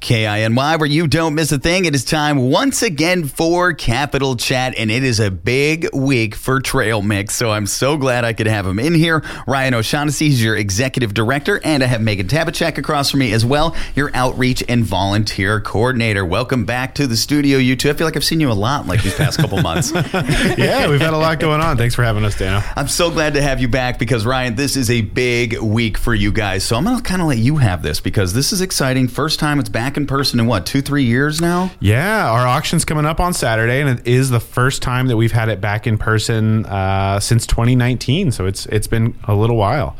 KINY, where you don't miss a thing. It is time once again for Capital Chat, and it is a big week for Trail Mix. So I'm so glad I could have him in here. Ryan O'Shaughnessy, is your executive director, and I have Megan Tabachek across from me as well, your outreach and volunteer coordinator. Welcome back to the studio, you two. I feel like I've seen you a lot like these past couple months. yeah, we've had a lot going on. Thanks for having us, Dana. I'm so glad to have you back because, Ryan, this is a big week for you guys. So I'm going to kind of let you have this because this is exciting. First time it's back in person in what, two, three years now? Yeah, our auction's coming up on Saturday, and it is the first time that we've had it back in person uh, since 2019. So it's it's been a little while.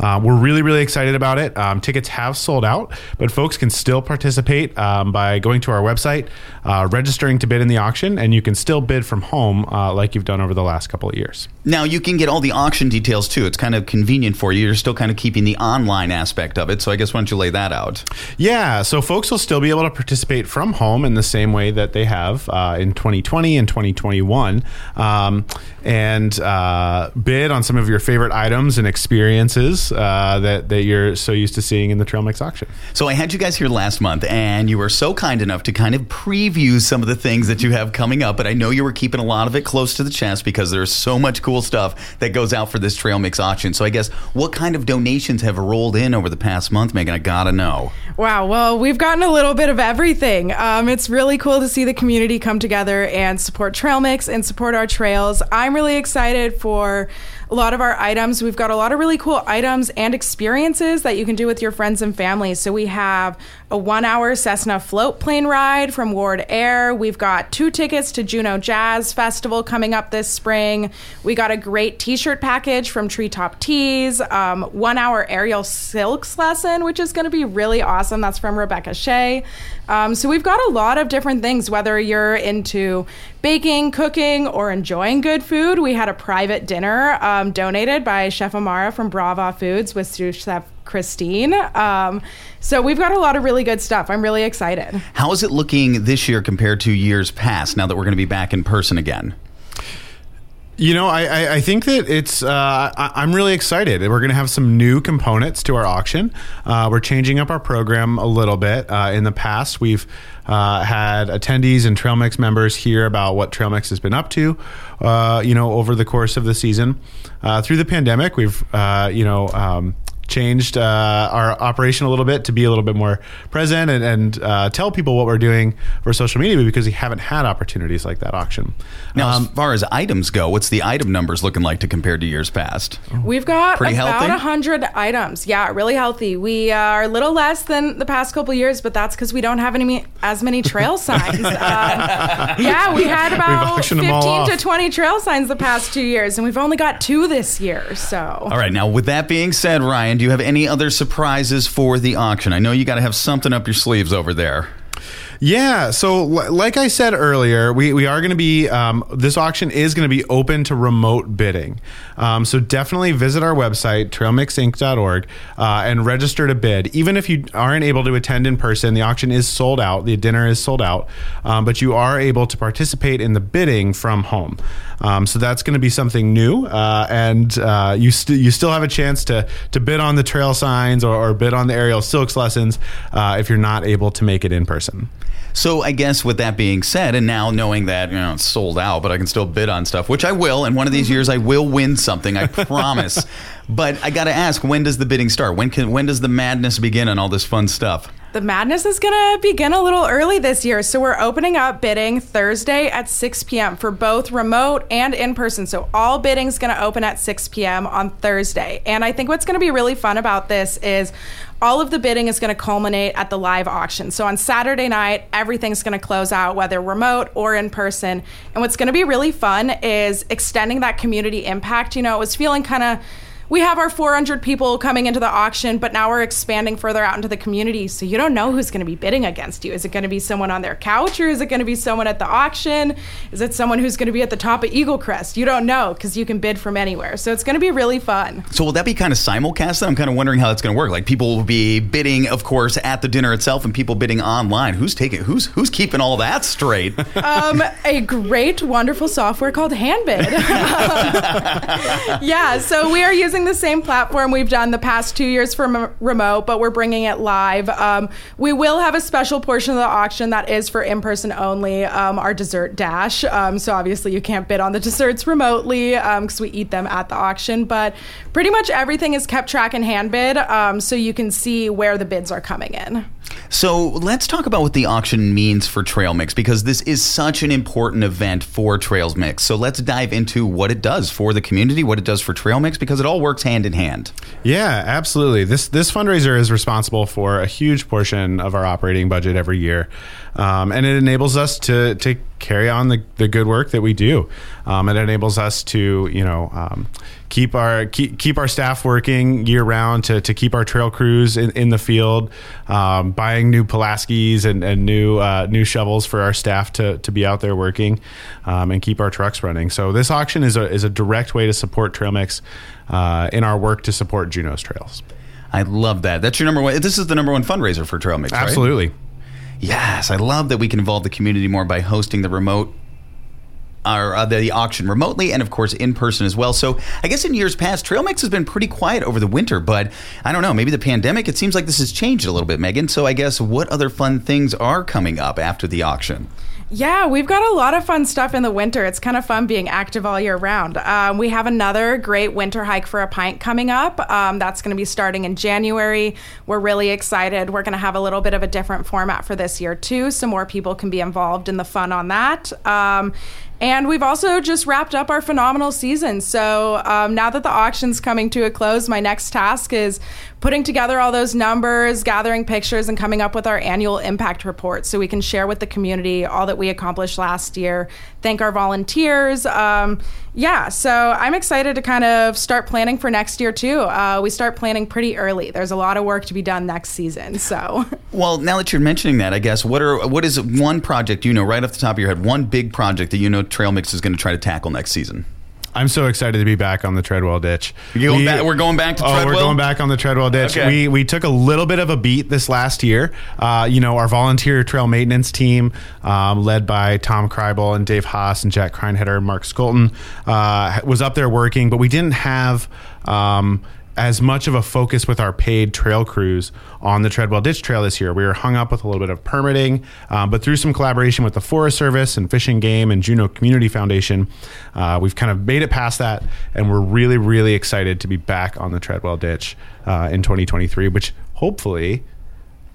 Uh, we're really, really excited about it. Um, tickets have sold out, but folks can still participate um, by going to our website, uh, registering to bid in the auction, and you can still bid from home uh, like you've done over the last couple of years. Now, you can get all the auction details too. It's kind of convenient for you. You're still kind of keeping the online aspect of it. So I guess why don't you lay that out? Yeah, so folks will still be able to participate from home in the same way that they have uh, in 2020 and 2021 um, and uh, bid on some of your favorite items and experiences uh, that that you're so used to seeing in the Trail Mix auction. So I had you guys here last month, and you were so kind enough to kind of preview some of the things that you have coming up. But I know you were keeping a lot of it close to the chest because there's so much cool stuff that goes out for this Trail Mix auction. So I guess what kind of donations have rolled in over the past month, Megan? I gotta know. Wow. Well, we've gotten a little bit of everything. Um, it's really cool to see the community come together and support Trail Mix and support our trails. I'm really excited for a lot of our items. We've got a lot of really cool items and experiences that you can do with your friends and family. So we have a one hour Cessna float plane ride from Ward Air. We've got two tickets to Juneau Jazz Festival coming up this spring. We got a great t shirt package from Treetop Tees, um, one hour aerial silks lesson, which is going to be really awesome. That's from Rebecca Shea. Um, so we've got a lot of different things, whether you're into baking, cooking, or enjoying good food. We had a private dinner um, donated by Chef Amara from Brava Foods with sous chef Christine. Um, so we've got a lot of really good stuff. I'm really excited. How is it looking this year compared to years past now that we're going to be back in person again? You know, I, I, I, think that it's. Uh, I, am really excited. We're going to have some new components to our auction. Uh, we're changing up our program a little bit. Uh, in the past, we've uh, had attendees and Trail Mix members hear about what Trail Mix has been up to. Uh, you know, over the course of the season, uh, through the pandemic, we've you know. Um, changed uh, our operation a little bit to be a little bit more present and, and uh, tell people what we're doing for social media because we haven't had opportunities like that auction. Now, um, as far as items go, what's the item numbers looking like to compare to years past? We've got Pretty about healthy? 100 items. Yeah, really healthy. We are a little less than the past couple years, but that's because we don't have any as many trail signs. um, yeah, we had about 15 to 20 trail signs the past two years, and we've only got two this year. So, all right. Now, with that being said, Ryan, do you have any other surprises for the auction? I know you got to have something up your sleeves over there. Yeah. So, like I said earlier, we, we are going to be, um, this auction is going to be open to remote bidding. Um, so, definitely visit our website, trailmixinc.org, uh, and register to bid. Even if you aren't able to attend in person, the auction is sold out, the dinner is sold out, um, but you are able to participate in the bidding from home. Um, so, that's going to be something new. Uh, and uh, you, st- you still have a chance to, to bid on the trail signs or, or bid on the aerial silks lessons uh, if you're not able to make it in person. So I guess with that being said, and now knowing that you know it's sold out, but I can still bid on stuff, which I will. And one of these mm-hmm. years, I will win something. I promise. but I got to ask, when does the bidding start? When can when does the madness begin on all this fun stuff? The madness is going to begin a little early this year. So we're opening up bidding Thursday at 6 p.m. for both remote and in person. So all bidding is going to open at 6 p.m. on Thursday. And I think what's going to be really fun about this is all of the bidding is going to culminate at the live auction. So on Saturday night, everything's going to close out, whether remote or in person. And what's going to be really fun is extending that community impact. You know, it was feeling kind of we have our 400 people coming into the auction, but now we're expanding further out into the community. So you don't know who's going to be bidding against you. Is it going to be someone on their couch or is it going to be someone at the auction? Is it someone who's going to be at the top of Eagle Crest? You don't know because you can bid from anywhere. So it's going to be really fun. So will that be kind of simulcast? I'm kind of wondering how that's going to work. Like people will be bidding, of course, at the dinner itself, and people bidding online. Who's taking? Who's who's keeping all that straight? um, a great, wonderful software called Handbid. um, yeah. So we are using using the same platform we've done the past two years for remote, but we're bringing it live. Um, we will have a special portion of the auction that is for in person only, um, our dessert dash. Um, so obviously, you can't bid on the desserts remotely because we eat them at the auction. But pretty much everything is kept track and hand bid, um, so you can see where the bids are coming in. So let's talk about what the auction means for Trail Mix because this is such an important event for Trails Mix. So let's dive into what it does for the community, what it does for Trail Mix, because it all works hand in hand. Yeah, absolutely. This this fundraiser is responsible for a huge portion of our operating budget every year, um, and it enables us to to carry on the, the good work that we do. Um, it enables us to you know um, keep our keep, keep our staff working year round to, to keep our trail crews in, in the field, um, buying new Pulaskis and, and new uh, new shovels for our staff to, to be out there working, um, and keep our trucks running. So this auction is a is a direct way to support Trail Mix uh, in our work to support Juneau's trails. I love that. That's your number one. This is the number one fundraiser for Trail Mix, right? Yes, I love that we can involve the community more by hosting the remote or uh, the auction remotely and of course in person as well. So I guess in years past, Trail Mix has been pretty quiet over the winter, but I don't know, maybe the pandemic. It seems like this has changed a little bit, Megan. So I guess what other fun things are coming up after the auction? Yeah, we've got a lot of fun stuff in the winter. It's kind of fun being active all year round. Um, we have another great winter hike for a pint coming up. Um, that's going to be starting in January. We're really excited. We're going to have a little bit of a different format for this year, too, so more people can be involved in the fun on that. Um, and we've also just wrapped up our phenomenal season. So um, now that the auction's coming to a close, my next task is putting together all those numbers, gathering pictures, and coming up with our annual impact report so we can share with the community all that we accomplished last year. Thank our volunteers. Um, yeah, so I'm excited to kind of start planning for next year too. Uh, we start planning pretty early. There's a lot of work to be done next season. So, well, now that you're mentioning that, I guess what are what is one project you know right off the top of your head, one big project that you know Trail Mix is going to try to tackle next season? I'm so excited to be back on the Treadwell ditch. Going we, back, we're going back to Treadwell. Oh, we're going back on the Treadwell ditch. Okay. We we took a little bit of a beat this last year. Uh, you know, our volunteer trail maintenance team, um, led by Tom Kreibel and Dave Haas and Jack Kreinhetter and Mark Skolton, uh, was up there working, but we didn't have. Um, as much of a focus with our paid trail crews on the Treadwell Ditch Trail this year. We were hung up with a little bit of permitting, um, but through some collaboration with the Forest Service and Fish and Game and Juneau Community Foundation, uh, we've kind of made it past that, and we're really, really excited to be back on the Treadwell Ditch uh, in 2023, which hopefully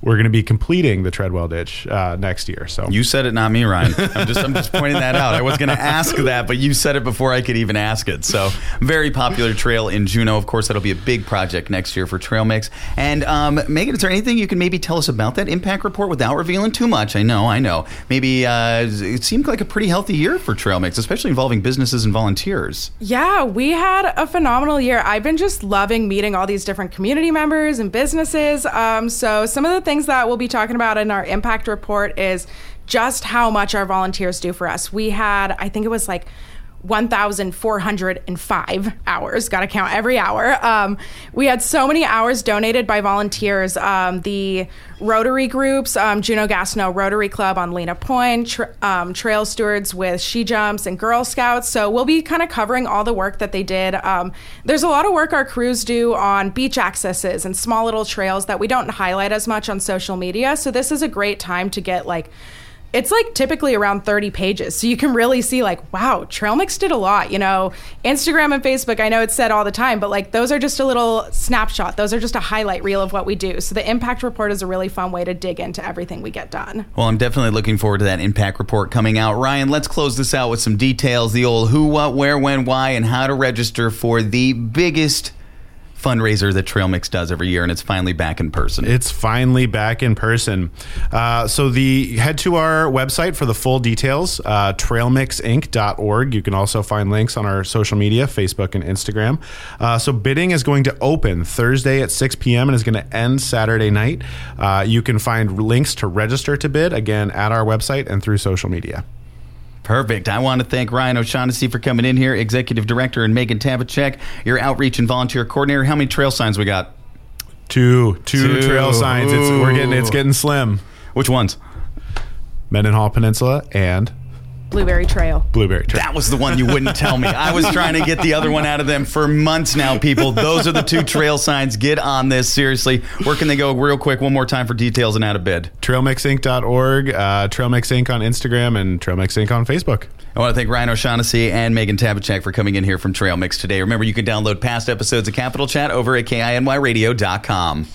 we're going to be completing the Treadwell ditch uh, next year. So you said it, not me, Ryan. I'm just I'm just pointing that out. I was going to ask that, but you said it before I could even ask it. So very popular trail in Juneau. Of course, that'll be a big project next year for Trail Mix. And um, Megan, is there anything you can maybe tell us about that impact report without revealing too much? I know, I know. Maybe uh, it seemed like a pretty healthy year for Trail Mix, especially involving businesses and volunteers. Yeah, we had a phenomenal year. I've been just loving meeting all these different community members and businesses. Um, so some of the things that we'll be talking about in our impact report is just how much our volunteers do for us. We had, I think it was like 1,405 hours. Got to count every hour. Um, we had so many hours donated by volunteers. Um, the Rotary groups, um, Juneau Gastineau Rotary Club on Lena Point, tra- um, Trail Stewards with She Jumps and Girl Scouts. So we'll be kind of covering all the work that they did. Um, there's a lot of work our crews do on beach accesses and small little trails that we don't highlight as much on social media. So this is a great time to get like it's like typically around 30 pages. So you can really see like, wow, Trail Mix did a lot. You know, Instagram and Facebook, I know it's said all the time, but like those are just a little snapshot. Those are just a highlight reel of what we do. So the impact report is a really fun way to dig into everything we get done. Well, I'm definitely looking forward to that impact report coming out. Ryan, let's close this out with some details, the old who, what, where, when, why, and how to register for the biggest fundraiser that Trail Mix does every year, and it's finally back in person. It's finally back in person. Uh, so the head to our website for the full details, uh, trailmixinc.org. You can also find links on our social media, Facebook and Instagram. Uh, so bidding is going to open Thursday at 6 p.m. and is going to end Saturday night. Uh, you can find links to register to bid again at our website and through social media. Perfect. I want to thank Ryan O'Shaughnessy for coming in here, Executive Director, and Megan Tabachek, your outreach and volunteer coordinator. How many trail signs we got? Two, two, two. trail signs. It's we're getting it's getting slim. Which ones? Mendenhall Peninsula and Blueberry Trail. Blueberry Trail. That was the one you wouldn't tell me. I was trying to get the other one out of them for months now, people. Those are the two trail signs. Get on this. Seriously. Where can they go real quick? One more time for details and how to bid. Trailmixinc.org, uh, Trail Mix on Instagram, and Trail Mix Inc. on Facebook. I want to thank Ryan O'Shaughnessy and Megan Tabachek for coming in here from Trail Mix today. Remember, you can download past episodes of Capital Chat over at KINYradio.com.